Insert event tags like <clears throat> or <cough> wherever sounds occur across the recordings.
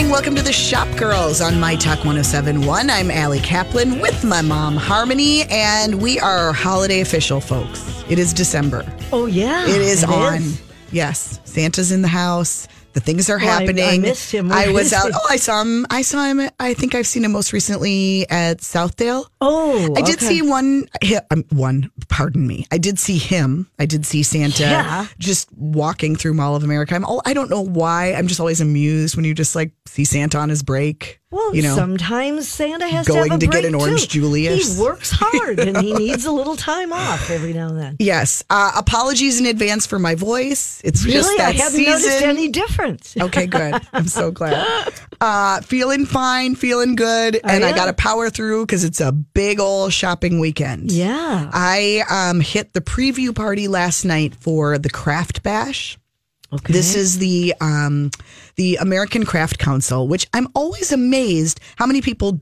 morning. Welcome to the Shop Girls on My Talk 1071. I'm Allie Kaplan with my mom, Harmony, and we are holiday official, folks. It is December. Oh yeah, It is it on. is. Yes, Santa's in the house. The things are Oh, I- I happening. missed him. I was out. Oh, I saw him. I saw him. I think I've seen him most recently at Southdale. Oh, I did okay. see one. Um, one. Pardon me. I did see him. I did see Santa Yeah. just walking through Mall of America. I'm. all- I don't know why. I'm just always amused when you just like see Santa on his break. Well, you know, sometimes Santa has going to, have a to get break, an orange too. Julius. He works hard and he <laughs> needs a little time off every now and then. Yes. Uh, apologies in advance for my voice. It's just Really, that I haven't season. noticed any difference. <laughs> Okay, good. I'm so <laughs> glad. Uh, feeling fine, feeling good, and I got to power through because it's a big old shopping weekend. Yeah. I um, hit the preview party last night for the Craft Bash. Okay. This is the um, the American Craft Council, which I'm always amazed how many people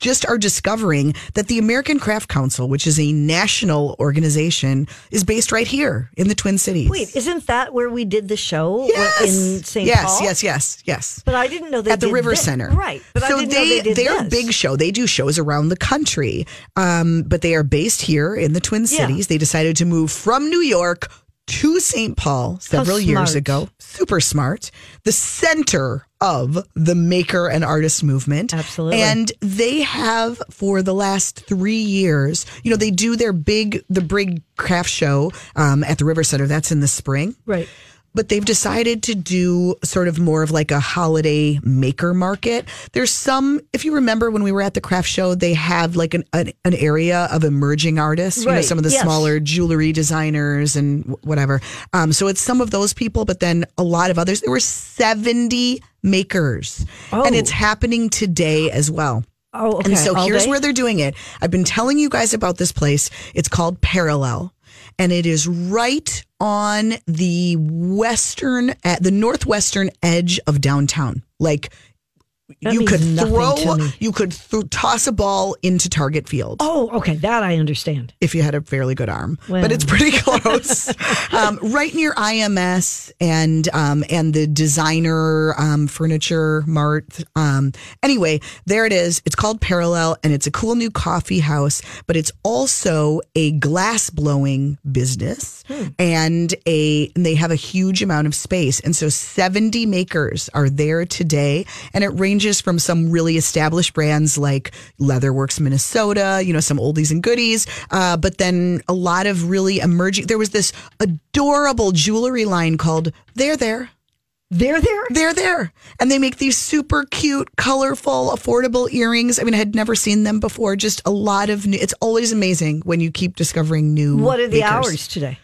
just are discovering that the American Craft Council, which is a national organization, is based right here in the Twin Cities. Wait, isn't that where we did the show yes, in St. yes, Paul? yes, yes, yes. But I didn't know they at the River thi- Center, Right. But so I didn't they, know they did they're a this. big show. They do shows around the country, um, but they are based here in the Twin Yeah. Cities. They decided to move from New York to St. Paul several years ago. Super smart. The center of the maker and artist movement. Absolutely. And they have for the last three years, you know, they do their big, the big craft show um, at the River Center. That's in the spring Right. But they've decided to do sort of more of like a holiday maker market. There's some, if you remember when we were at the craft show, they have like an, an, an area of emerging artists, you know, some of the yes. smaller jewelry designers and whatever. Um, so it's some of those people, but then a lot of others. There were 70 makers and Oh. it's happening today as well. Oh, okay. And so All here's day? where they're doing it. I've been telling you guys about this place. It's called Parallel. And it is right on the western, at the northwestern edge of downtown. Like That you could throw, you could th- toss a ball into Target Field Oh, okay. That I understand. if you had a fairly good arm, Well. but it's pretty <laughs> close. um, right near IMS and um, and the designer um, furniture mart. Um, anyway, there it is. It's called Parallel, and it's a cool new coffee house, but it's also a glass blowing business, and a and they have a huge amount of space, and so seventy makers are there today, and it ranges from some really established brands like Leatherworks Minnesota, you know, some oldies and goodies, uh, but then a lot of really emerging. There was this adorable jewelry line called They're There. They're there. They're there. And they make these super cute, colorful, affordable earrings. I mean, I had never seen them before. Just a lot of new. It's always amazing when you keep discovering new. What are the makers. hours today?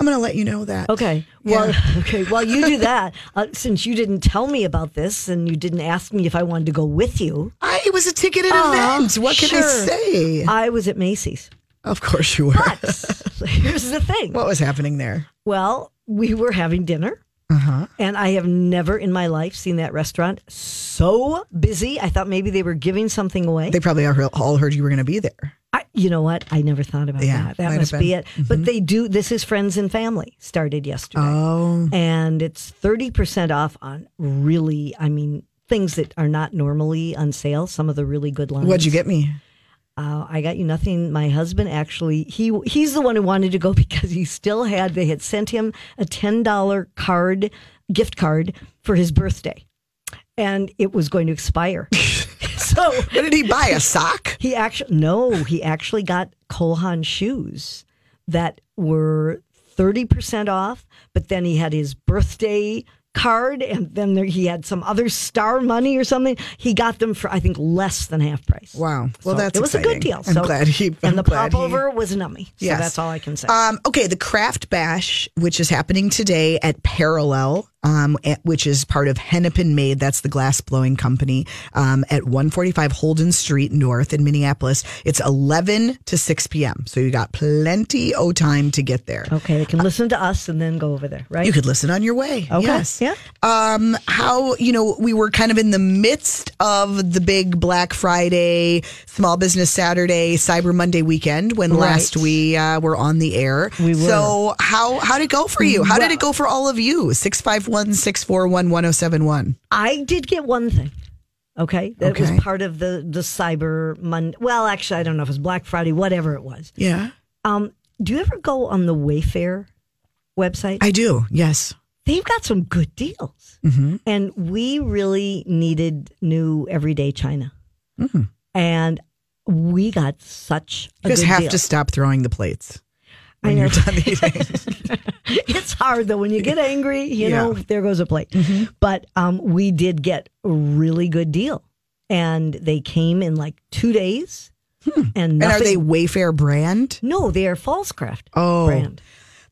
I'm going to let you know that. Okay. Well, <laughs> okay. While you do that, uh, since you didn't tell me about this and you didn't ask me if I wanted to go with you, I it was a ticketed Aw, event. What can I say? I was at Macy's. Of course you were. But <laughs> here's the thing. what was happening there? Well, we were having dinner. Uh-huh. And I have never in my life seen that restaurant so busy. I thought maybe they were giving something away. They probably all all heard you were going to be there. I, you know what? I never thought about Yeah, that. That must be been. Mm-hmm. it. But they do. This is Friends and Family started yesterday. Oh. and it's 30% off on really, I mean, things that are not normally on sale. Some of the really good lines. What'd you get me? Uh, I got you nothing. My husband actually, he he's the one who wanted to go <laughs> because he still had, they had sent him a $10 card, gift card for his birthday. And it was going to expire. <laughs> <laughs> so <laughs> did he buy? A sock? <laughs> he actually, no, he actually got Cole Haan shoes that were 30% off, but then he had his birthday card and then there, he had some other star money or something. He got them for, I think, less than half price. Wow. Well, So that's it was a good deal. I'm So, glad he. and I'm the glad he- popover was nummy. So Yes. that's all I can say. Um, okay, the Craft Bash, which is happening today at Parallel, um, at- which is part of Hennepin Made. That's the glass blowing company um, at 145 Holden Street North in Minneapolis. It's 11 to 6 p.m. So you got plenty of time to get there. okay, they can listen to us and then go over there, right? You could listen on your way. Okay, Yes. yeah. Um, how, you know, we were kind of in the midst of the big Black Friday, Small Business Saturday, Cyber Monday weekend when Right. last we uh, were on the air. We were. So how, how did it go for you? How did it go for all of you? 651 one six four one one zero seven one. I did get one thing. Okay, that Okay. was part of the the Cyber Monday. Well, actually, I don't know if it was Black Friday, whatever it was. Yeah, Um, do you ever go on the Wayfair website? I do. Yes. They've got some good deals, Mm-hmm. and we really needed new everyday china, Mm-hmm. and we got such a You guys have deal. to stop throwing the plates when know. you're done eating. <laughs> it's hard though when you get angry. You Yeah. know, there goes a plate. But um, we did get a really good deal, and they came in like two days. And, and are they Wayfair brand? No, they are Falsecraft Oh. brand.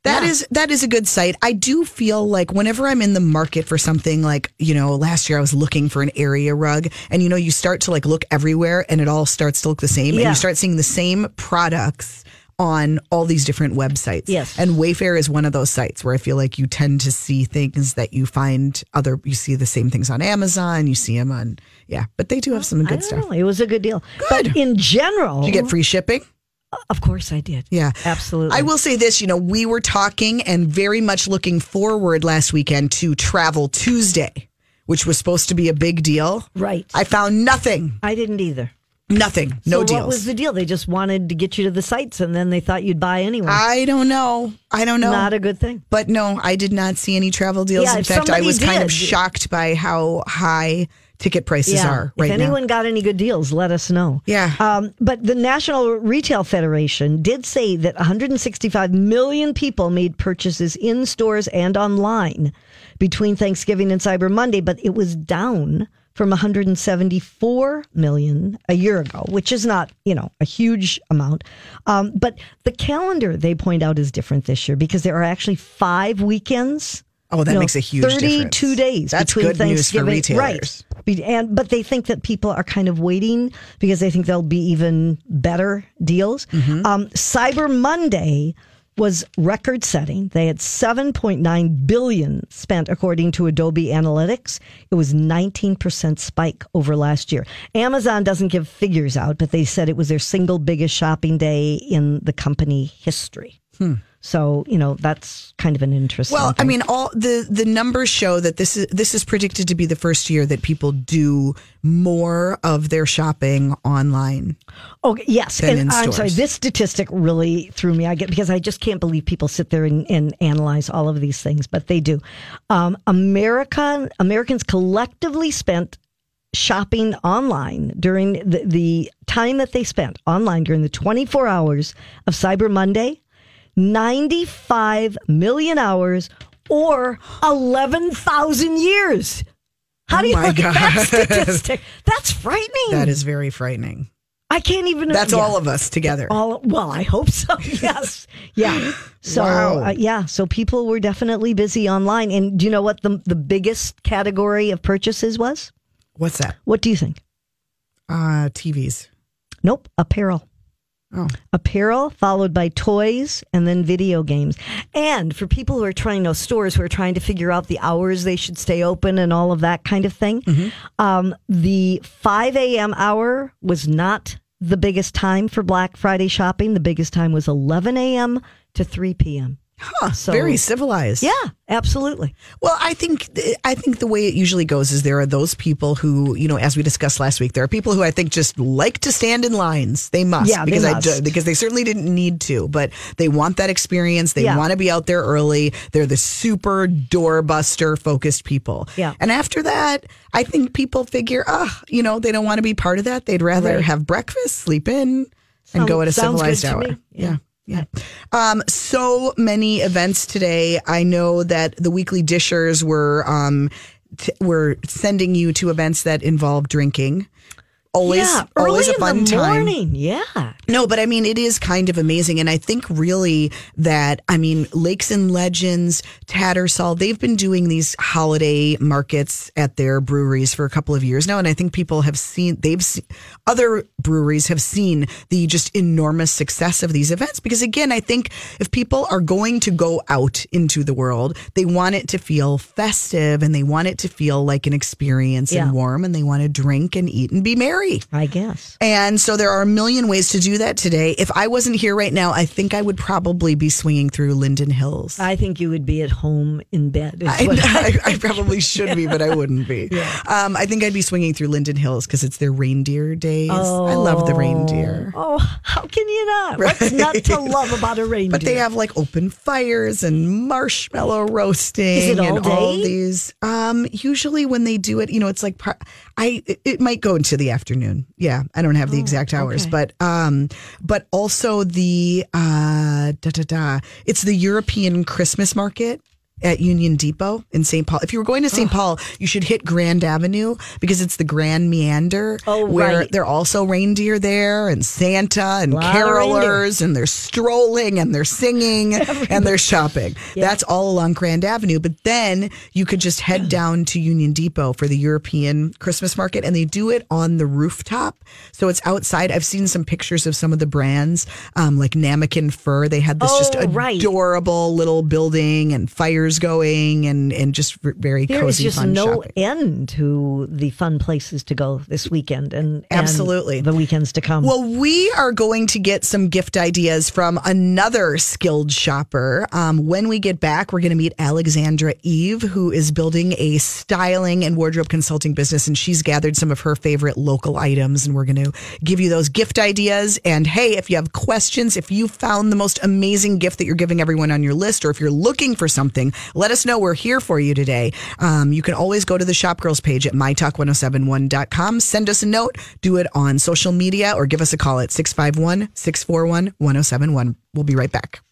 That Yeah. is that is a good site. I do feel like whenever I'm in the market for something like, you know, last year I was looking for an area rug and you know, you start to like look everywhere and it all starts to look the same and you start seeing the same products on all these different websites. Yes. And Wayfair is one of those sites where I feel like you tend to see things that you find other you see the same things on Amazon, you see them on yeah, but they do have some good stuff. know. It was a good deal. Good. But in general, Did you get free shipping? Uh, of course I did. Yeah. Absolutely. I will say this, you know, we were talking and very much looking forward last weekend to Travel Tuesday, which was supposed to be a big deal. Right. I found nothing. I didn't either. Nothing. No so deals. what was the deal? They just wanted to get you to the sites, and then they thought you'd buy anyway. I don't know. I don't know. Not a good thing. but no, I did not see any travel deals. Yeah, In fact, I was kind of shocked by how high ticket prices yeah. are right if now. anyone got any good deals, let us know. Yeah. Um, but the National Retail Federation did say that 165 million people made purchases in stores and online between Thanksgiving and Cyber Monday, but it was down from 174 million a year ago, which is not, you know, a huge amount. Um, but the calendar they point out is different this year because there are actually five weekends. Oh, that you know, makes a huge 32 difference. days That's between good news for Thanksgiving, retailers. Right. And but they think that people are kind of waiting because they think there'll be even better deals. Mm-hmm. Um, Cyber Monday was record setting. They had 7.9 billion spent according to Adobe Analytics. It was 19% spike over last year. Amazon doesn't give figures out, but they said it was their single biggest shopping day in the company history. So, you know, that's kind of an interesting Hmm. Well, I mean, all the the numbers show that this is this is predicted to be the first year that people do more of their shopping online. Okay, yes, and in I'm sorry. This statistic really threw me. I get because I just can't believe people sit there and, and analyze all of these things, but they do. Um, America Americans collectively spent shopping online during the, the time that they spent online during the 24 hours of Cyber Monday, 95 million hours or 11,000 years. How do you Oh look at that statistic? That's frightening. That is very frightening. I can't even. That's yeah. all of us together. All well, I hope so. <laughs> Yes, yeah. <gasps> So Wow. uh, yeah, so people were definitely busy online. And do you know what the the biggest category of purchases was? What's that? What do you think? Uh, TVs. Nope, apparel. Oh, Apparel followed by toys and then video games. And for people who are trying, no stores who are trying to figure out the hours they should stay open and all of that kind of thing, um, the 5 a.m. hour was not the biggest time for Black Friday shopping. The biggest time was 11 a.m. to 3 p.m. huh, So- very civilized. Yeah, absolutely. Well, I think I think the way it usually goes is there are those people who, you know, as we discussed last week, there are people who I think just like to stand in lines. They must, Yeah, they because I must. do, because they certainly didn't need to, but they want that experience. They Yeah. want to be out there early. They're the super doorbuster focused people. Yeah. And after that, I think people figure, ah, you know, they don't want to be part of that. They'd rather Right. have breakfast, sleep in, and Sound- go at a civilized hour. me. Yeah. Yeah. Um, so many events today. I know that the weekly dishers were um, t- were sending you to events that involve drinking. Always, yeah, early always a in fun the time. morning. Yeah. No, but I mean, it is kind of amazing. And I think really that, I mean, Lakes and Legends, Tattersall, they've been doing these holiday markets at their breweries for a couple of years now. And I think people have seen, they've seen, other breweries have seen the just enormous success of these events. Because again, I think if people are going to go out into the world, they want it to feel festive and they want it to feel like an experience Yeah. and warm and they want to drink and eat and be merry. Free. I guess. And so there are a million ways to do that today. If I wasn't here right now, I think I would probably be swinging through Linden Hills. I think you would be at home in bed. I, I- I, I probably should be, but I wouldn't be. <laughs> Um, I think I'd be swinging through Linden Hills because it's their reindeer days. I love the reindeer. Oh, how can you not? <laughs> What's not to love about a reindeer? But they have like open fires and marshmallow roasting Is it all and all day? these. Um, usually when they do it, you know, it's like I. It, it might go into the afternoon. Yeah, I don't have the exact hours, Oh, okay. but um, but also the uh, da da da. It's the European Christmas market. At Union Depot in St. Paul. If you were going to St. Paul, you should hit Grand Avenue because it's the Grand Meander Oh, where right. there are also reindeer there and Santa and Lot of reindeer. carolers and they're strolling and they're singing <laughs> and they're shopping. That's all along Grand Avenue. But then you could just head <clears throat> down to Union Depot for the European Christmas market and they do it on the rooftop. So it's outside. I've seen some pictures of some of the brands, um, like Namakin Fur. They had this just Oh, right. adorable little building and fires going and, and just very There is cozy, just fun no shopping. end to the fun places to go this weekend and, and Absolutely. the weekends to come. Well, we are going to get some gift ideas from another skilled shopper. Um, when we get back, we're going to meet Alexandra Eve, who is building a styling and wardrobe consulting business, and she's gathered some of her favorite local items, and we're going to give you those gift ideas. And hey, if you have questions, if you found the most amazing gift that you're giving everyone on your list, or if you're looking for something, let us know. We're here for you today. Um, you can always go to the Shop Girls page at mytalk1071.com. Send us a note, do it on social media, or give us a call at 651 641 1071. We'll be right back.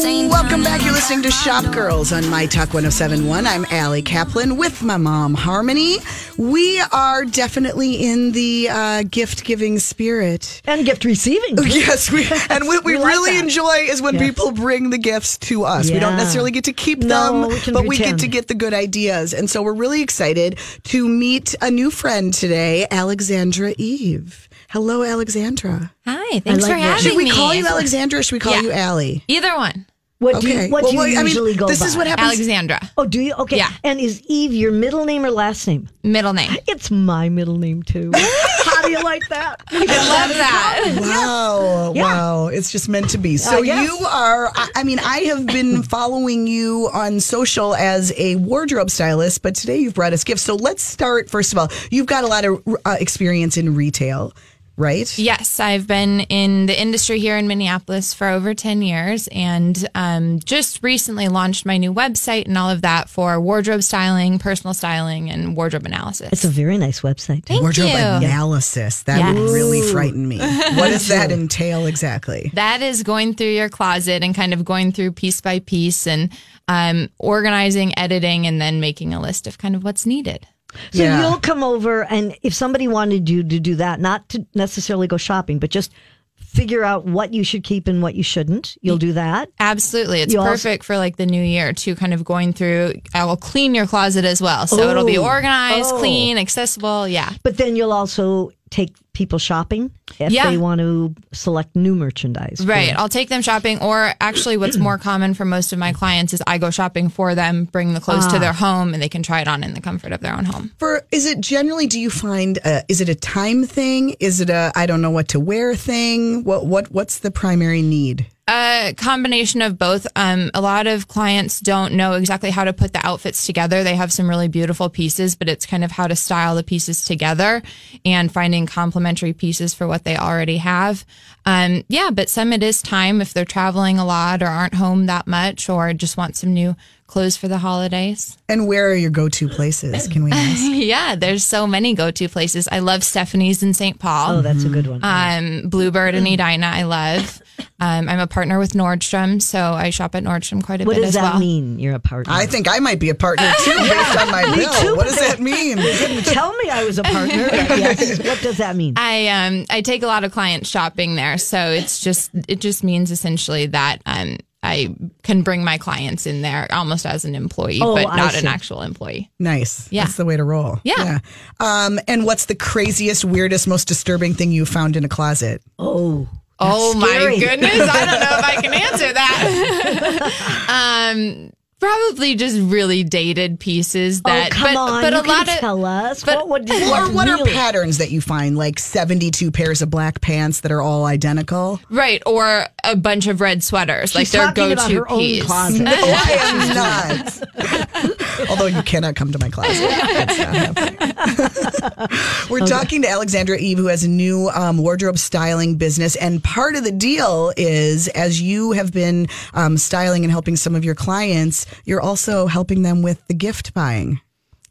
Welcome back. You're listening to Shop Girls on My Talk 1071. I'm Allie Kaplan with my mom, Harmony. We are definitely in the uh, gift giving spirit. and gift receiving. too. <laughs> Yes, we, <laughs> and what we, We really that. enjoy is when Yes. people bring the gifts to us. We don't necessarily get to keep No, them, we can but we get to get the good ideas. And so we're really excited to meet a new friend today, Alexandra Eve. Hello, Alexandra. Hi, thanks like for that. having Should we me. call you Alexandra or should we call Yeah. you Allie? Either one. What do Okay. you, what Well, do you well, I mean, usually go this by? is what happens. Alexandra, Oh, do you? Okay. Yeah. And is Eve your middle name or last name? middle name. <laughs> It's my middle name too. <laughs> How do you like that? <laughs> I love that. Wow. Yeah. Wow. It's just meant to be. So guess. you are, I, I mean, I have been following you on social as a wardrobe stylist, but today you've brought us gifts. So let's start, first of all, you've got a lot of uh, experience in retail, right? Yes, I've been in the industry here in Minneapolis for over 10 years and um, just recently launched my new website and all of that for wardrobe styling, personal styling, and wardrobe analysis. It's a very nice website. Thank Wardrobe you. analysis. That would Yes. really frighten me. What does that entail exactly? That is going through your closet and kind of going through piece by piece and um, organizing, editing, and then making a list of kind of what's needed. So Yeah. you'll come over, and if somebody wanted you to do that, not to necessarily go shopping, but just figure out what you should keep and what you shouldn't, you'll do that. Absolutely. It's You also- perfect for like the new year to kind of going through. I will clean your closet as well. So it'll be Oh. organized, Oh. clean, accessible. Yeah. But then you'll also take people shopping if Yeah. they want to select new merchandise. Right. I'll take them shopping. Or actually, what's more <clears throat> common for most of my clients is I go shopping for them, bring the clothes Ah. to their home, and they can try it on in the comfort of their own home. For is it generally? Do you find? Uh, is it a time thing? Is it a I don't know what to wear thing? What what what's the primary need? A combination of both. Um, a lot of clients don't know exactly how to put the outfits together. They have some really beautiful pieces, but it's kind of how to style the pieces together and finding complementary pieces for what they already have. Um, yeah, but some it is time if they're traveling a lot or aren't home that much or just want some new clothes for the holidays. And where are your go to places? Can we ask? <laughs> yeah, there's so many go-to places. I love Stephanie's in St. Paul. Oh, that's a good one. Um, Bluebird and Edina, I love. Um, I'm a partner with Nordstrom, so I shop at Nordstrom quite a what bit What does as that well. mean? You're a partner. I think I might be a partner too, based on my <laughs> bill. too, what does that mean? didn't tell me I was a partner. <laughs> yes. What does that mean? I um I take a lot of clients shopping there, so it's just it just means essentially that um I can bring my clients in there almost as an employee, Oh, but not an actual employee. Nice. Yeah. That's the way to roll. Yeah. Um, and what's the craziest, weirdest, most disturbing thing you found in a closet? Oh. Oh scary. my goodness. I don't know if I can <laughs> answer that. <laughs> um Probably just really dated pieces that oh, come but, on. but you a lot can of tell us. but- what would you <laughs> Or what are patterns that you find? Like 72 pairs of black pants that are all identical? right or a bunch of red sweaters like She's their go-to her own piece. closet. <laughs> No, I am not. <laughs> Although you cannot come to my closet. That's not. We're talking to Alexandra Eve, who has a new um, wardrobe styling business. And part of the deal is as you have been um, styling and helping some of your clients, you're also helping them with the gift buying.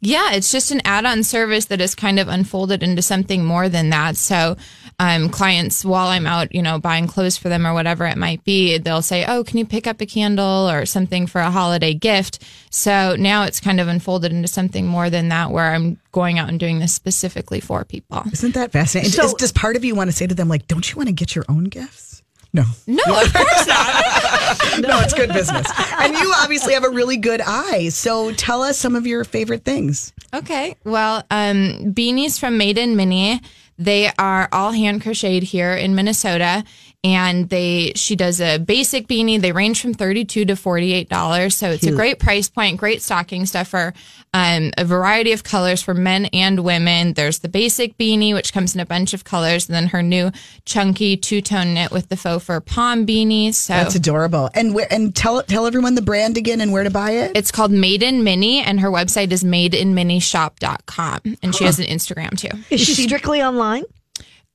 Yeah, it's just an add-on service that is kind of unfolded into something more than that. So, um, clients, while I'm out, you know, buying clothes for them or whatever it might be, they'll say, "Oh, can you pick up a candle or something for a holiday gift?" So now it's kind of unfolded into something more than that, where I'm going out and doing this specifically for people. Isn't that fascinating? So- Is- does part of you want to say to them, like, don't you want to get your own gifts? No. No, of <laughs> course not. No, it's good business. And you obviously have a really good eye. So tell us some of your favorite things. Okay. Well, um, beanies from Made in Mini. They are all hand crocheted here in Minnesota, and they she does a basic beanie. They range from thirty two to forty eight dollars, so it's a great price point. Great stocking stuffer. Um, a variety of colors for men and women. There's the basic beanie, which comes in a bunch of colors, and then her new chunky two tone knit with the faux fur palm beanie. So That's adorable. And where, and tell tell everyone the brand again and where to buy it. it's called Made in Mini, and her website is madeinminishop.com. And she has an Instagram too. Is she strictly online?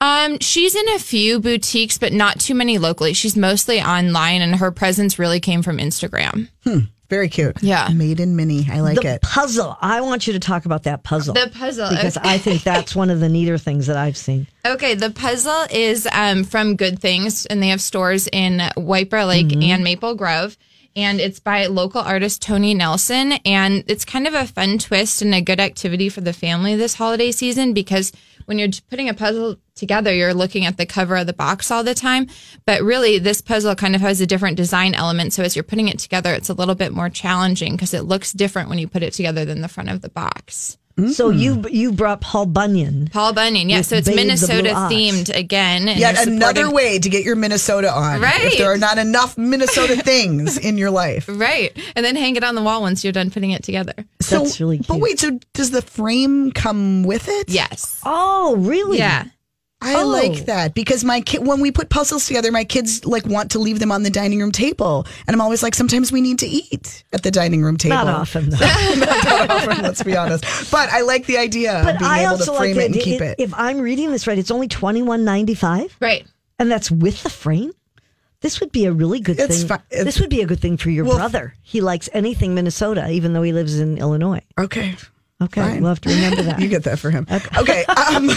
Um, she's in a few boutiques, but not too many locally. She's mostly online, and her presence really came from Instagram. Very cute. Yeah. Made in mini. I like the it. puzzle. I want you to talk about that puzzle. The puzzle, Because okay. I think that's one of the neater things that I've seen. <laughs> Okay, the puzzle is um, from Good Things, and they have stores in White Bear Lake and Maple Grove. And it's by local artist Tony Nelson. And it's kind of a fun twist and a good activity for the family this holiday season because when you're putting a puzzle together, you're looking at the cover of the box all the time. But really, this puzzle kind of has a different design element. So as you're putting it together, it's a little bit more challenging because it looks different when you put it together than the front of the box. So you you brought Paul Bunyan. Paul Bunyan, yeah. So it's Babe Minnesota themed again. and Yet another way to get your Minnesota on. Right. If there are not enough Minnesota <laughs> things in your life. Right. And then hang it on the wall once you're done putting it together. So, That's really But wait, so does the frame come with it? Yes. Oh, really? Yeah. I Oh. like that because my kid, when we put puzzles together, my kids like want to leave them on the dining room table, and I'm always like, sometimes we need to eat at the dining room table. Not often though. <laughs> Not that often, let's be honest. But I like the idea of But being I able to also like frame the it and keep it. If I'm reading this right, it's only twenty one ninety five, Right. and that's with the frame. This would be a really good It's thing. fi- this would be a good thing for your Well- brother. He likes anything Minnesota, even though he lives in Illinois. okay. Okay, Fine. we'll to remember <laughs> that. You get that for him. Okay. <laughs> um,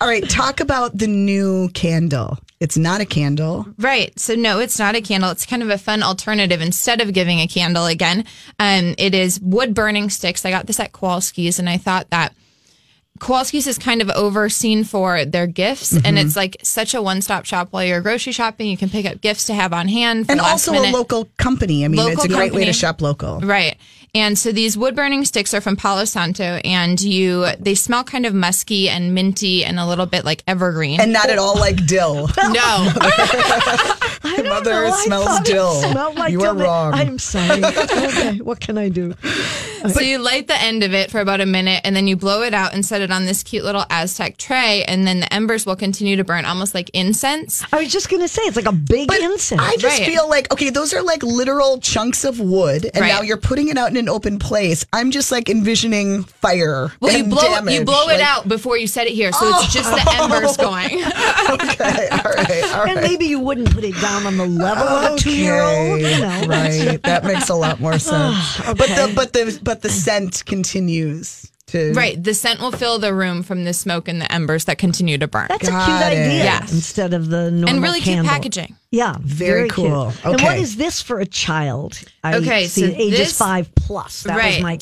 all right. Talk about the new candle. It's not a candle. Right. So no, it's not a candle. It's kind of a fun alternative instead of giving a candle again. Um, it is wood burning sticks. I got this at Kowalski's and I thought that Kowalski's is kind of overseen for their gifts Mm-hmm. and it's like such a one-stop shop while you're grocery shopping. You can pick up gifts to have on hand for And last also minute. a local company. I mean, Local it's a great way to shop local. Right. And so these wood burning sticks are from Palo Santo and you they smell kind of musky and minty and a little bit like evergreen. And not at all like dill. <laughs> no. <laughs> I don't Mother know. Smells thought dill. like You dill, are but wrong. I'm sorry. <laughs> okay, what can I do? so you light the end of it for about a minute and then you blow it out and set it on this cute little Aztec tray and then the embers will continue to burn almost like incense. I was just gonna say it's like a big But incense. I just Right. feel like okay, those are like literal chunks of wood, and Right. now you're putting it out in an open place. I'm just like envisioning fire. Well, you blow damage. you blow it Like, out before you set it here, so it's just the oh. embers <laughs> going. Okay, all right, all and maybe you wouldn't put it down on the level of a two year old. You know, right? That makes a lot more <sighs> sense. Ah, but the but the but the scent continues to right, the scent will fill the room from the smoke and the embers that continue to burn. That's a Got cute it. idea Yes. instead of the normal and really cute packaging. Yeah, Very cute. cool. And what Okay. is this for a child? I Okay, see so ages this- five plus. That right. was my.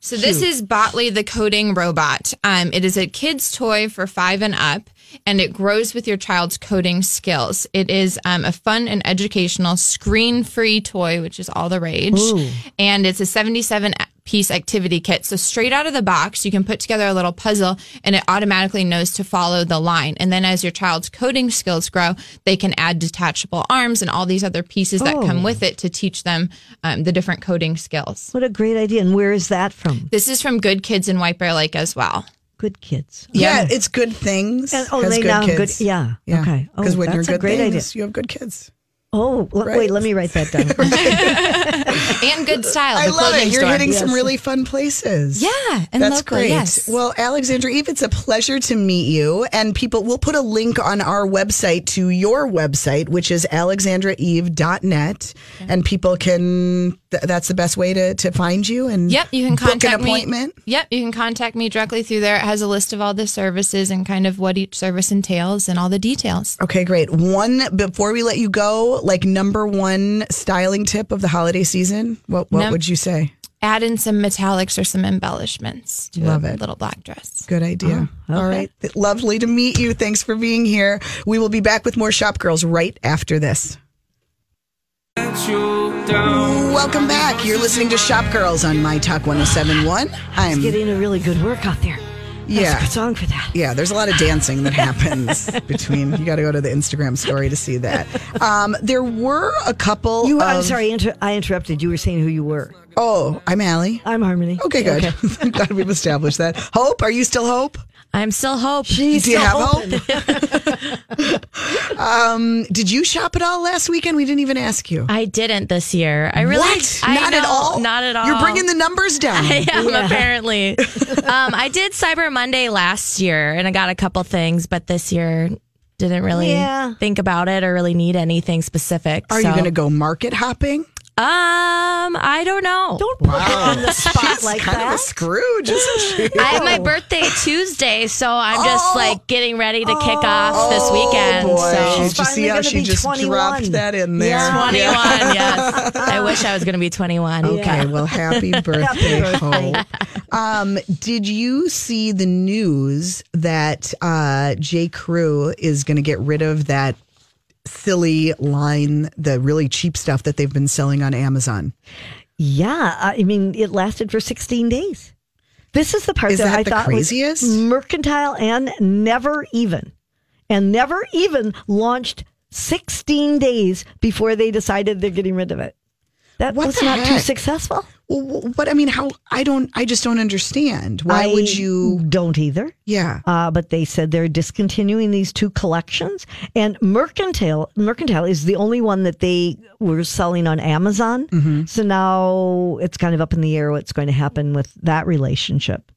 so this is Botley the coding robot. Um, it is a kid's toy for five and up, and it grows with your child's coding skills. It is um, a fun and educational screen-free toy, which is all the rage, Ooh. and it's a 77 piece activity kit. So straight out of the box, you can put together a little puzzle and it automatically knows to follow the line. And then as your child's coding skills grow, they can add detachable arms and all these other pieces that come with it to teach them um, the different coding skills. What a great idea. And where is that from? This is from Good Kids in White Bear Lake as well. Good kids. Yeah, it's good things. And, oh, they good now kids. good. Yeah. Okay. Oh, Because when that's you're a great things, idea. you have good kids. Oh, l- Right. wait. Let me write that down. <laughs> <laughs> And Good Style. I the love it. You're store. hitting some really fun places. Yeah, and That's local, great. yes. Well, Alexandra Eve, it's a pleasure to meet you. And people, we'll put a link on our website to your website, which is alexandraeve.net. And people can, th- that's the best way to, to find you. And Yep, you can book contact an appointment. me. Yep, you can contact me directly through there. It has a list of all the services and kind of what each service entails and all the details. Okay, great. One, before we let you go, like number one styling tip of the holiday season, what, what Num- would you say? Add in some metallics or some embellishments to Love a it. little black dress. Good idea. Oh, All right. Lovely to meet you. Thanks for being here. We will be back with more Shop Girls right after this. Welcome back. You're listening to Shop Girls on My Talk 1071. I'm Getting a really good workout there. That's Yeah. a good song for that. yeah, there's a lot of dancing that <laughs> happens between you got to go to the Instagram story to see that. Um, there were a couple You, of, I'm sorry, inter- I interrupted. You were saying who you were. Oh, I'm Allie. I'm Harmony. Okay, good. I'm <laughs> glad we've established that. Hope, are you still Hope? I'm still hope. She's Do you still have hope? <laughs> um, did you shop at all last weekend? We didn't even ask you. I didn't this year. I really what? I not at all. Not at all. You're bringing the numbers <laughs> down. I am Yeah. apparently. <laughs> um, I did Cyber Monday last year, and I got a couple things, but this year didn't really Yeah. think about it or really need anything specific. Are you going to go market hopping? Um, I don't know. Don't put her on the spot She's like kind of a that. Scrooge, isn't she? <laughs> I have my <laughs> birthday Tuesday, so I'm just Oh. like getting ready to kick off this weekend. boy. So. Did you see how she just 21. dropped that in there? Yeah. 21, yes. <laughs> I wish I was going to be 21. Okay, well, happy birthday, Hope. Um, did you see the news that uh, J. Crew is going to get rid of that silly line, the really cheap stuff that they've been selling on Amazon? Yeah, I mean, it lasted for 16 days. This is the part Is that, that I the thought craziest? was mercantile and never even, and never even launched 16 days before they decided they're getting rid of it. That What was not too successful. Well, but I mean, how? I don't. I just don't understand. Why I would you? Don't either. Yeah. Uh, but they said they're discontinuing these two collections, and Mercantile Mercantile is the only one that they were selling on Amazon. Mm-hmm. So now it's kind of up in the air what's going to happen with that relationship.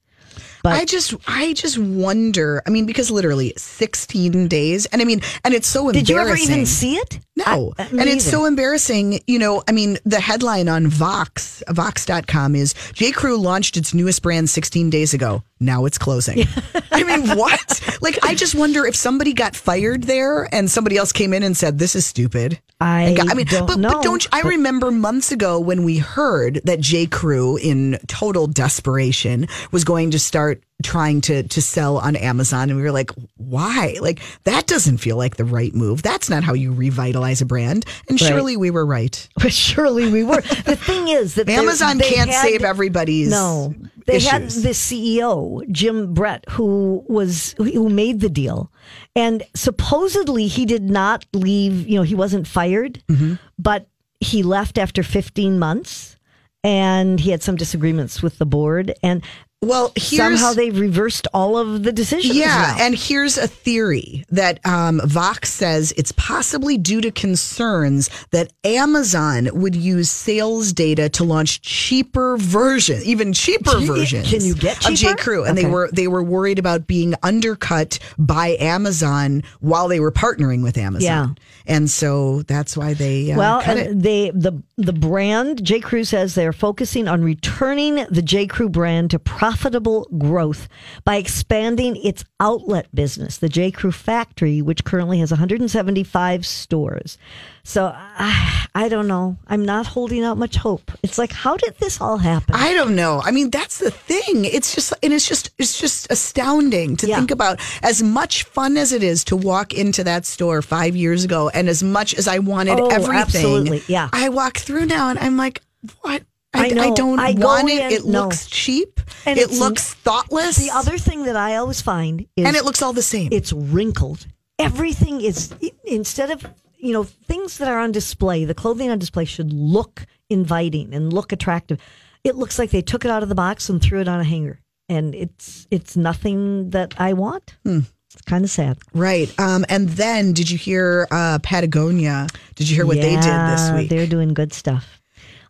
But I just, I just wonder. I mean, because literally 16 days, and I mean, and it's so embarrassing. did you ever even see it? No. I- and it's neither. so embarrassing. You know, I mean, the headline on Vox, Vox.com is J. Crew launched its newest brand 16 days ago. Now it's closing. <laughs> I mean, what? Like, I just wonder if somebody got fired there and somebody else came in and said, this is stupid. I got- I mean, don't but, know. but don't you, I remember months ago when we heard that J. Crew, in total desperation, was going to start trying to to sell on Amazon, and we were like, why? Like that doesn't feel like the right move. That's not how you revitalize a brand. And Right. surely we were right. <laughs> But surely we were. The thing is that Amazon they can't had- save everybody's No, they had the CEO Jim Brett, who was who made the deal, and supposedly he did not leave. You know, he wasn't fired, Mm-hmm. but he left after 15 months, and he had some disagreements with the board, and well, here's, somehow they've reversed all of the decisions. Yeah, now. and here's a theory that um, Vox says it's possibly due to concerns that Amazon would use sales data to launch cheaper versions, even cheaper Can- versions. can you get of J? Crew? And they were they were worried about being undercut by Amazon while they were partnering with Amazon. Yeah. and so that's why they uh, Well, and they the the brand J Crew says they're focusing on returning the J Crew brand to profitable growth by expanding its outlet business, the J Crew factory, which currently has 175 stores. So I, <sighs> I don't know. I'm not holding out much hope. It's like, how did this all happen? I don't know. I mean, that's the thing. It's just, and it's just, it's just astounding to Yeah. think about. As much fun as it is to walk into that store five years ago, and as much as I wanted Oh, everything, absolutely. Yeah. I walk through now, and I'm like, what? I, I know. I don't I want it. It no. looks cheap. And it looks thoughtless. The other thing that I always find is and it looks all the same. it's wrinkled. Everything is instead of you know things that are on display. The clothing on display should look inviting and look attractive. It looks like they took it out of the box and threw it on a hanger, and it's it's nothing that I want. It's kind of sad. right. Um, and then did you hear uh, Patagonia? Did you hear what they did this week? They're doing good stuff.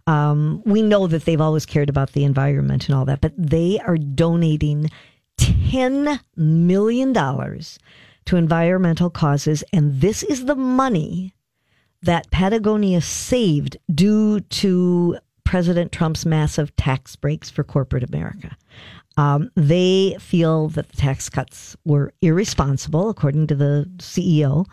Um, we know that they've always cared about the environment and all that, but they are donating $10 million to environmental causes. And this is the money that Patagonia saved due to President Trump's massive tax breaks for corporate America. Um, they feel that the tax cuts were irresponsible, according to the CEO.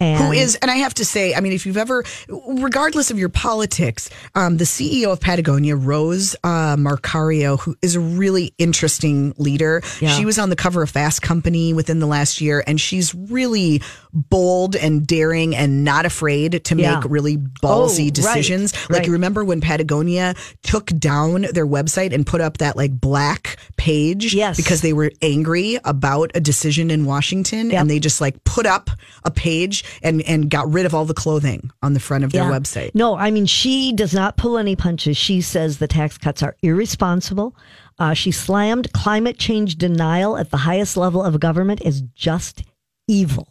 And Who is, and I have to say, I mean, if you've ever, regardless of your politics, um, the CEO of Patagonia, Rose uh, Marcario, who is a really interesting leader. Yeah. She was on the cover of Fast Company within the last year, and she's really bold and daring and not afraid to Yeah. make really Oh, ballsy right, decisions. Like, right. you remember when Patagonia took down their website and put up that like black page? Yes. Because they were angry about a decision in Washington Yep. and they just like put up a page and and got rid of all the clothing on the front of their Yeah. website. No, I mean, she does not pull any punches. She says the tax cuts are irresponsible. Uh, she slammed climate change denial at the highest level of government as just evil.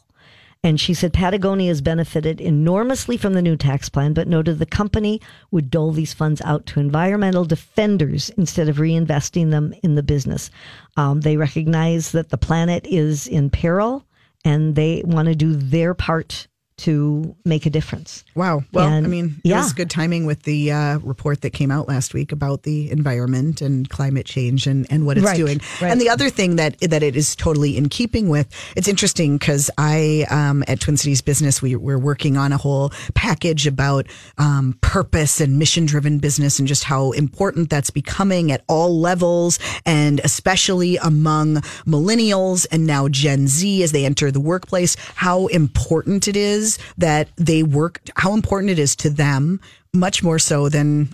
And she said Patagonia has benefited enormously from the new tax plan, but noted the company would dole these funds out to environmental defenders instead of reinvesting them in the business. Um, they recognize that the planet is in peril and they want to do their part to make a difference. Wow. Well, And- I mean, it yeah. was good timing with the uh, report that came out last week about the environment and climate change and, and what it's Right, doing. right. And the other thing that that it is totally in keeping with, it's interesting because I um, at Twin Cities Business we we're working on a whole package about um, purpose and mission driven business and just how important that's becoming at all levels and especially among millennials and now Gen Z as they enter the workplace. How important it is that they work. How important it is to them, much more so than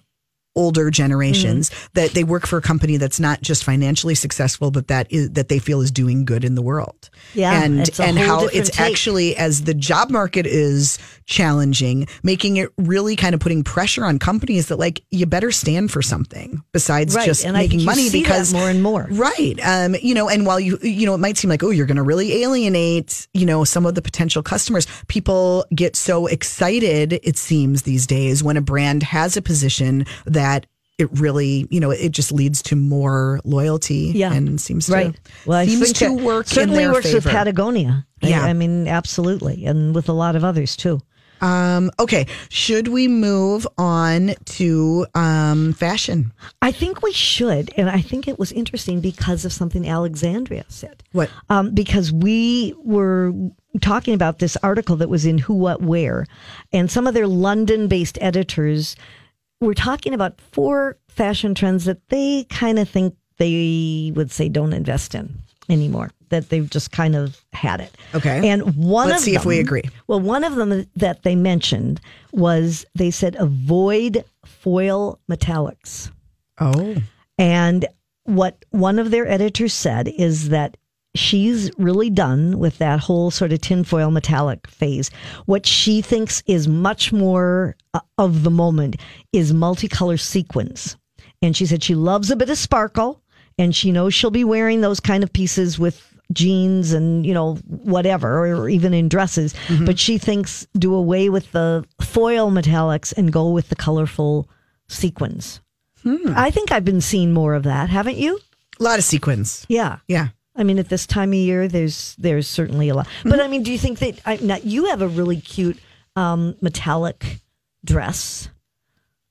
older generations Mm. that they work for a company that's not just financially successful but that is that they feel is doing good in the world Yeah, and and how it's take. actually as the job market is challenging making it really kind of putting pressure on companies that like you better stand for something besides Right, just and making money because more and more. right um you know and while you you know it might seem like oh you're going to really alienate you know some of the potential customers people get so excited it seems these days when a brand has a position that it really, you know, it just leads to more loyalty Yeah. and seems Right. to Well, I seems to work certainly works with favor. Patagonia. I- Yeah. I, mean, absolutely, and with a lot of others too. Um, okay, should we move on to um, fashion? I think we should, and I think it was interesting because of something Alexandria said. What? Um, because we were talking about this article that was in Who, What, Wear, and some of their London-based editors were talking about four fashion trends that they kind of think they would say don't invest in anymore. That they've just kind of had it. Okay. And one Let's of see if we agree. Well, one of them that they mentioned was they said avoid foil metallics. Oh, And what one of their editors said is that she's really done with that whole sort of tinfoil metallic phase. What she thinks is much more uh, of the moment is multicolor sequins. And she said she loves a bit of sparkle and she knows she'll be wearing those kind of pieces with jeans and you know whatever or even in dresses but she thinks do away with the foil metallics and go with the colorful sequins I think I've been seeing more of that, haven't you? a lot of sequins. Yeah. Yeah. I mean, at this time of year, there's there's certainly a lot. But I mean, do you think that I, now you have a really cute um, metallic dress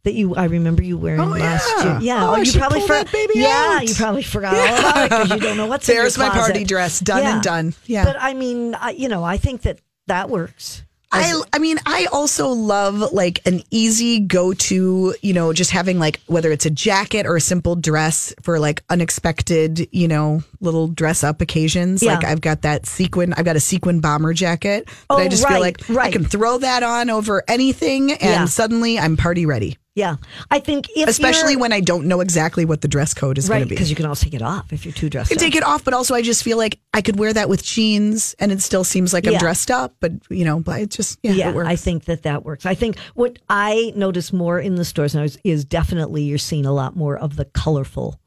that you? I remember you wearing Oh, last yeah. year. Yeah. Oh, I you probably forgot. yeah, out. you probably forgot all about it because you don't know what's in <laughs> your There's my closet. party dress, done and done. Yeah. But I mean, I, you know, I think that that works. I, I mean, I also love like an easy go to, you know, just having like whether it's a jacket or a simple dress for like unexpected, you know, little dress up occasions. Yeah. Like I've got that sequin, I've got a sequin bomber jacket that I Oh, just feel right, like I can throw that on over anything and Yeah. suddenly I'm party ready. Yeah. I think if especially when I don't know exactly what the dress code is going to be. because you can also take it off if you're too dressed I can up. take it off, but also I just feel like I could wear that with jeans, and it still seems like I'm dressed up. But you know, but it just yeah, yeah, it works. I think that that works. I think what I notice more in the stores now is, is definitely you're seeing a lot more of the colorful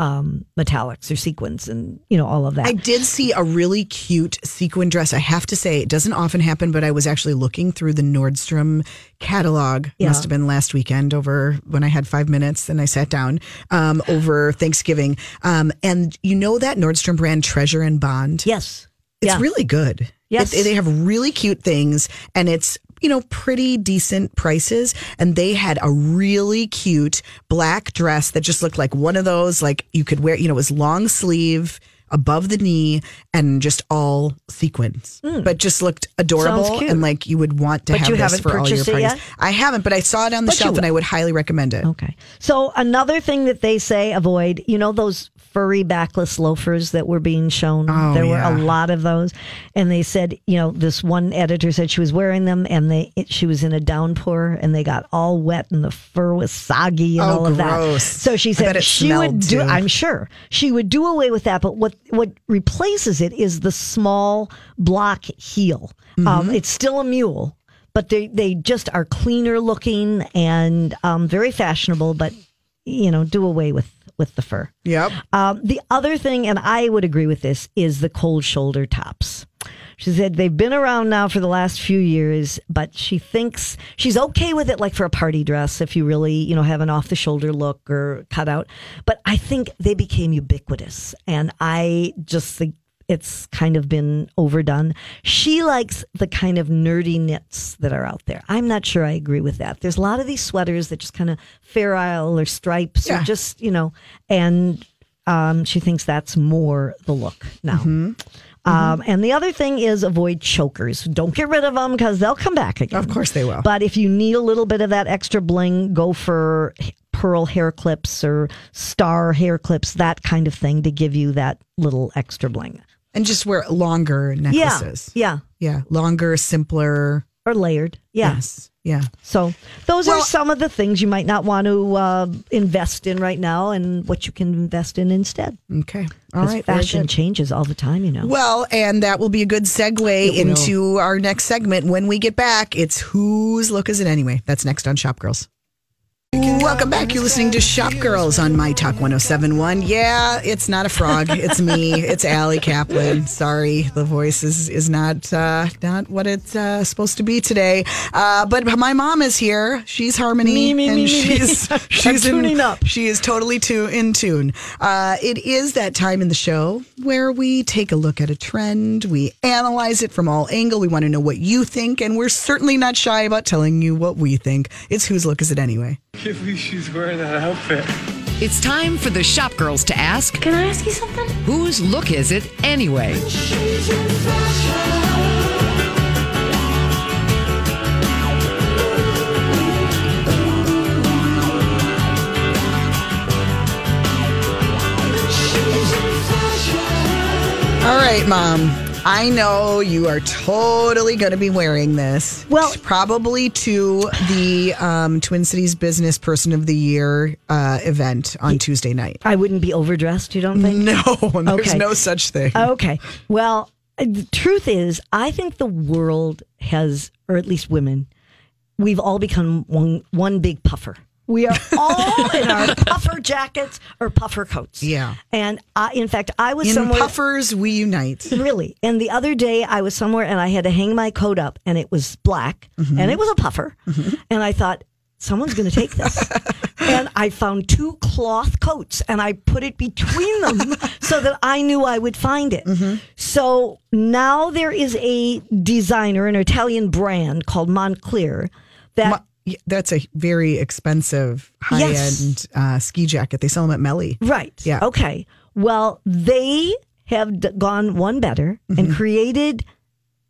um, metallics or sequins and you know all of that. I did see a really cute sequin dress. I have to say, it doesn't often happen, but I was actually looking through the Nordstrom catalog. Yeah. Must have been last weekend over when I had five minutes and I sat down um, over Thanksgiving. Um, and you know that Nordstrom brand Treasure and Bond? yes. It's yeah. really good. Yes. It- they have really cute things and it's, you know, pretty decent prices. And they had a really cute black dress that just looked like one of those, like you could wear, you know, it was long sleeve above the knee and just all sequins, hmm. but just looked adorable and like you would want to But have you this for all your parties. yet? I haven't, but I saw it on the But shelf and. I would highly recommend it. Okay. So another thing that they say avoid, you know those furry backless loafers that were being shown? Oh, there yeah. were a lot of those. And they said, you know, this one editor said she was wearing them and they it, she was in a downpour and they got all wet and the fur was soggy and Oh, all of that. So she said she would do too. I'm sure. She would do away with that, but what what replaces it is the small block heel. Mm-hmm. Um, it's still a mule but they they just are cleaner looking and um, very fashionable. But you know, do away with with the fur. Yep. Um, the other thing, and I would agree with this, is the cold shoulder tops. She said they've been around now for the last few years, but she thinks she's okay with it, like for a party dress, if you really, you know, have an off the shoulder look or cut out. But I think they became ubiquitous, and I just think it's kind of been overdone. She likes the kind of nerdy knits that are out there. I'm not sure I agree with that. There's a lot of these sweaters that just kind of fair isle or stripes Yeah. or just, you know, and um, she thinks that's more the look now. Mm-hmm. Um, and the other thing is avoid chokers. Don't get rid of them because they'll come back again. Of course they will. But if you need a little bit of that extra bling, go for pearl hair clips or star hair clips, that kind of thing to give you that little extra bling. And just wear longer necklaces. Yeah. Yeah. Yeah. Longer, simpler. Or layered. Yeah. Yes. Yeah. So those Well- are some of the things you might not want to uh, invest in right now and what you can invest in instead. Okay. All right. fashion changes all the time, you know. Well, and that will be a good segue into our next segment. When we get back, it's Whose Look Is It Anyway? That's next on Shop Girls. Welcome back. You're listening to Shop Girls on My Talk 1071. Yeah, it's not a frog. It's me. It's Allie Kaplan. Sorry, the voice is, is not uh, not what it's uh, supposed to be today. Uh, but my mom is here. She's Harmony. Me, me, and me, me, me. she's, <laughs> she's in- tuning up. She is totally to, in tune. Uh, it is that time in the show where we take a look at a trend, we analyze it from all angle. We want to know what you think, and we're certainly not shy about telling you what we think. It's whose look is it anyway? can't believe she's wearing that outfit. It's time for the shop girls to ask Can I ask you something? whose look is it anyway? All right, Mom. I know you are totally going to be wearing this. Well- probably to the um, Twin Cities Business Person of the Year uh, event on Tuesday night. I wouldn't be overdressed, you don't think? No, <laughs> there's Okay. no such thing. Okay. Well, uh, the truth is, I think the world has, or at least women, we've all become one one big puffer. We are <laughs> all in our puffer jackets or puffer coats. Yeah. And I, in fact, I was In somewhere. puffers, we unite. Really. And the other day I was somewhere and I had to hang my coat up and it was black Mm-hmm. and it was a puffer. And I thought, someone's going to take this. <laughs> and I found two cloth coats and I put it between them <laughs> so that I knew I would find it. Mm-hmm. So now there is a designer, an Italian brand called Moncler that. That's a very expensive high Yes. end uh, ski jacket. They sell them at Melly. Right. Yeah. Okay. Well, they have d- gone one better Mm-hmm. and created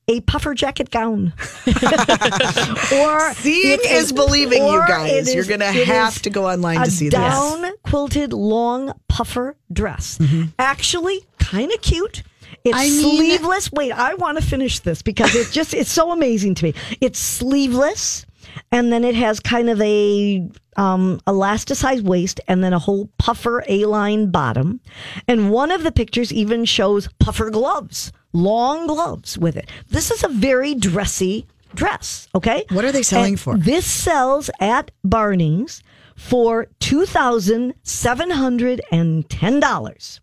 a puffer jacket gown. <laughs> or Seeing it is believing, you guys. You're gonna have to go online to see this. down quilted long puffer dress. Mm-hmm. Actually, kind of cute. It's I mean- sleeveless. Wait, I want to finish this because it just it's so amazing to me. It's sleeveless and then it has kind of a um, elasticized waist and then a whole puffer A-line bottom. And one of the pictures even shows puffer gloves, long gloves with it. This is a very dressy dress. Okay. What are they selling And for? This sells at Barney's for two thousand seven hundred and ten dollars.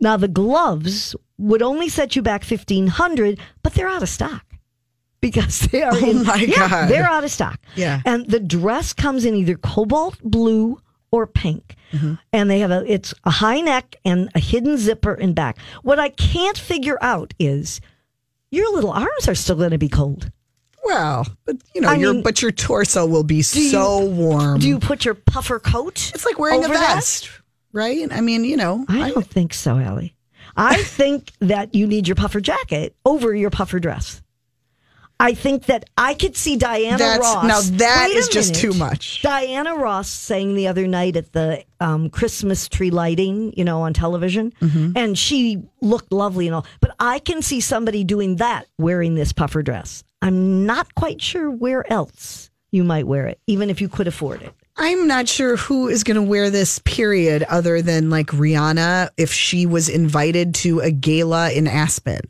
Now the gloves would only set you back fifteen hundred, but they're out of stock because they are. <laughs> Oh in, my yeah, God. they're out of stock. Yeah. and the dress comes in either cobalt blue or pink, Mm-hmm. and they have a it's a high neck and a hidden zipper in back. What I can't figure out is your little arms are still going to be cold. Well, but you know, I your mean, but your torso will be you- so warm. Do you put your puffer coat? it's like wearing a over that? vest, right? I mean, you know, I don't think so, Ellie. I <laughs> think that you need your puffer jacket over your puffer dress. I think that I could see Diana That's- Ross. now that is just minute. too much. Diana Ross sang the other night at the um, Christmas tree lighting, you know, on television, Mm-hmm. and she looked lovely and all. But I can see somebody doing that wearing this puffer dress. I'm not quite sure where else you might wear it, even if you could afford it. I'm not sure who is going to wear this period other than like Rihanna if she was invited to a gala in Aspen.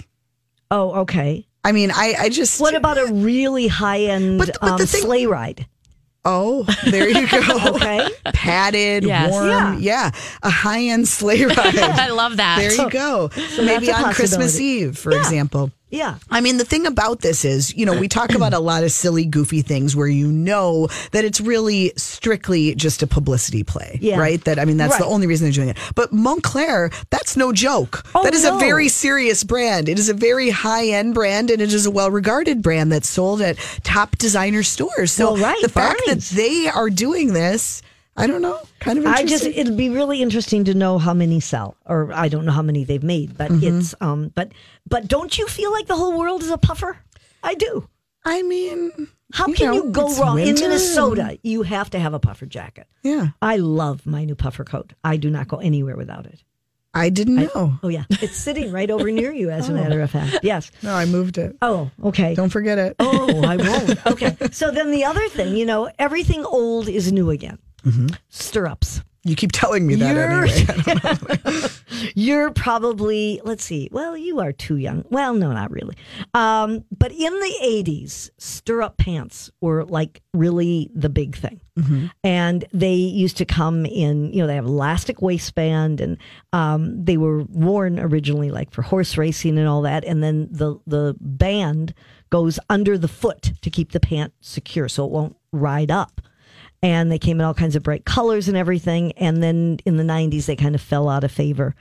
Oh, okay. I mean, I, I just. What about a really high end But- but um, thing- sleigh ride? Oh, there you go. <laughs> Okay. Padded, Yes. warm. Yeah. Yeah. A high end sleigh ride. <laughs> I love that. there you go. Maybe on Christmas. Eve, for Yeah. example. Yeah. I mean, the thing about this is, you know, we talk <clears throat> about a lot of silly, goofy things where you know that it's really strictly just a publicity play, Yeah. right? That, I mean, that's the only reason they're doing it. But Moncler, that's no joke. Oh, that is no. a very serious brand. It is a very high end brand and it is a well regarded brand that's sold at top designer stores. So Well, right, the fact that they are doing this, I don't know, kind of I just it'd be really interesting to know how many sell, or I don't know how many they've made, but Mm-hmm. it's um, but but don't you feel like the whole world is a puffer? I do. I mean, How you can know, you go wrong in. Minnesota? You have to have a puffer jacket. Yeah. I love my new puffer coat. I do not go anywhere without it. I didn't know. Oh yeah, it's sitting right over near you. As a <laughs> matter of fact, yes. No, I moved it. Oh, okay. Don't forget it. Oh, I <laughs> won't. Okay. So then the other thing, you know, everything old is new again. Mm-hmm. Stirrups. You keep telling me that You're- anyway. <laughs> <laughs> You're probably, let's see, well, you are too young. Well, no, not really. Um, but in the 80s, stirrup pants were like really the big thing. And they used to come in, you know, they have elastic waistband and um, they were worn originally like for horse racing and all that. And then the, the band goes under the foot to keep the pant secure so it won't ride up and they came in all kinds of bright colors and everything. And then in the 90s, they kind of fell out of favor.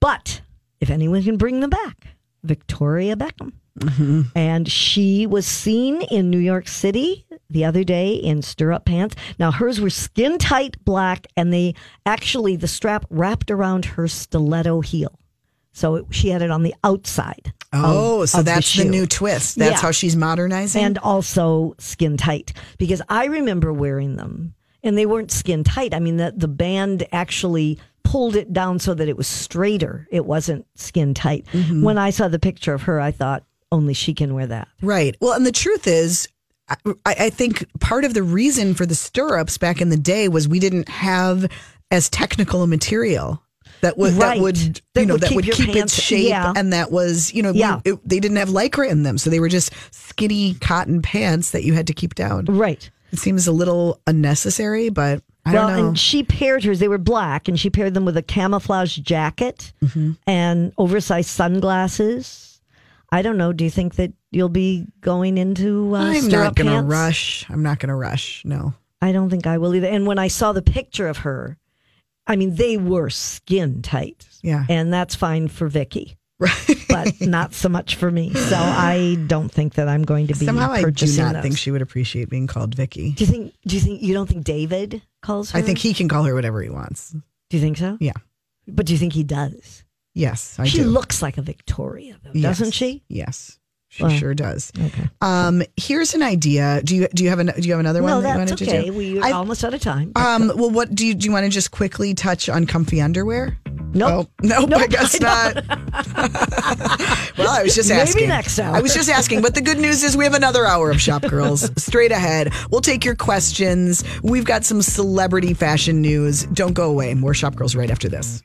But if anyone can bring them back, Victoria Beckham. Mm-hmm. And she was seen in New York City the other day in stirrup pants. Now, hers were skin tight black, and they actually, the strap wrapped around her stiletto heel. So it, she had it on the outside. Of- Oh, so of that's the, shoe. new twist. That's Yeah. how she's modernizing. and also skin tight because I remember wearing them and they weren't skin tight. I mean, the, the band actually pulled it down so that it was straighter. It wasn't skin tight. Mm-hmm. When I saw the picture of her, I thought only she can wear that. right. Well, and the truth is, I, I think part of the reason for the stirrups back in the day was we didn't have as technical a material. That would Right. that would That you know would that keep would keep pants- its shape yeah. and that was you know we- Yeah. it- they didn't have lycra in them so they were just skinny cotton pants that you had to keep down. Right. It seems a little unnecessary, but I well, don't know. and she paired hers, they were black, and she paired them with a camouflage jacket Mm-hmm. and oversized sunglasses. I don't know. Do you think that you'll be going into uh, I'm not going to rush. I'm not going to rush. No. I don't think I will either. And when I saw the picture of her, I mean, they were skin tight. Yeah. And that's fine for Vicky, Right. but not so much for me. So I don't think that I'm going to be Somehow I do not those. think she would appreciate being called Vicky. Do you think? Do you think you don't think David calls her? I think he can call her whatever he wants. Do you think so? Yeah. But do you think he does? Yes, I she do. looks like a Victoria, though, Yes. doesn't she? Yes, she Well, sure does. Okay. Um, here's an idea. Do you do you have an, do you have another No, one that you that's wanted to okay. do? We're I- almost out of time. um, well, what do you do? You want to just quickly touch on comfy underwear? Nope. Oh, nope, I guess I not. <laughs> well, I was just asking. Maybe next time. I was just asking. But the good news is we have another hour of Shop Girls <laughs> straight ahead. We'll take your questions. We've got some celebrity fashion news. Don't go away. More Shop Girls right after this.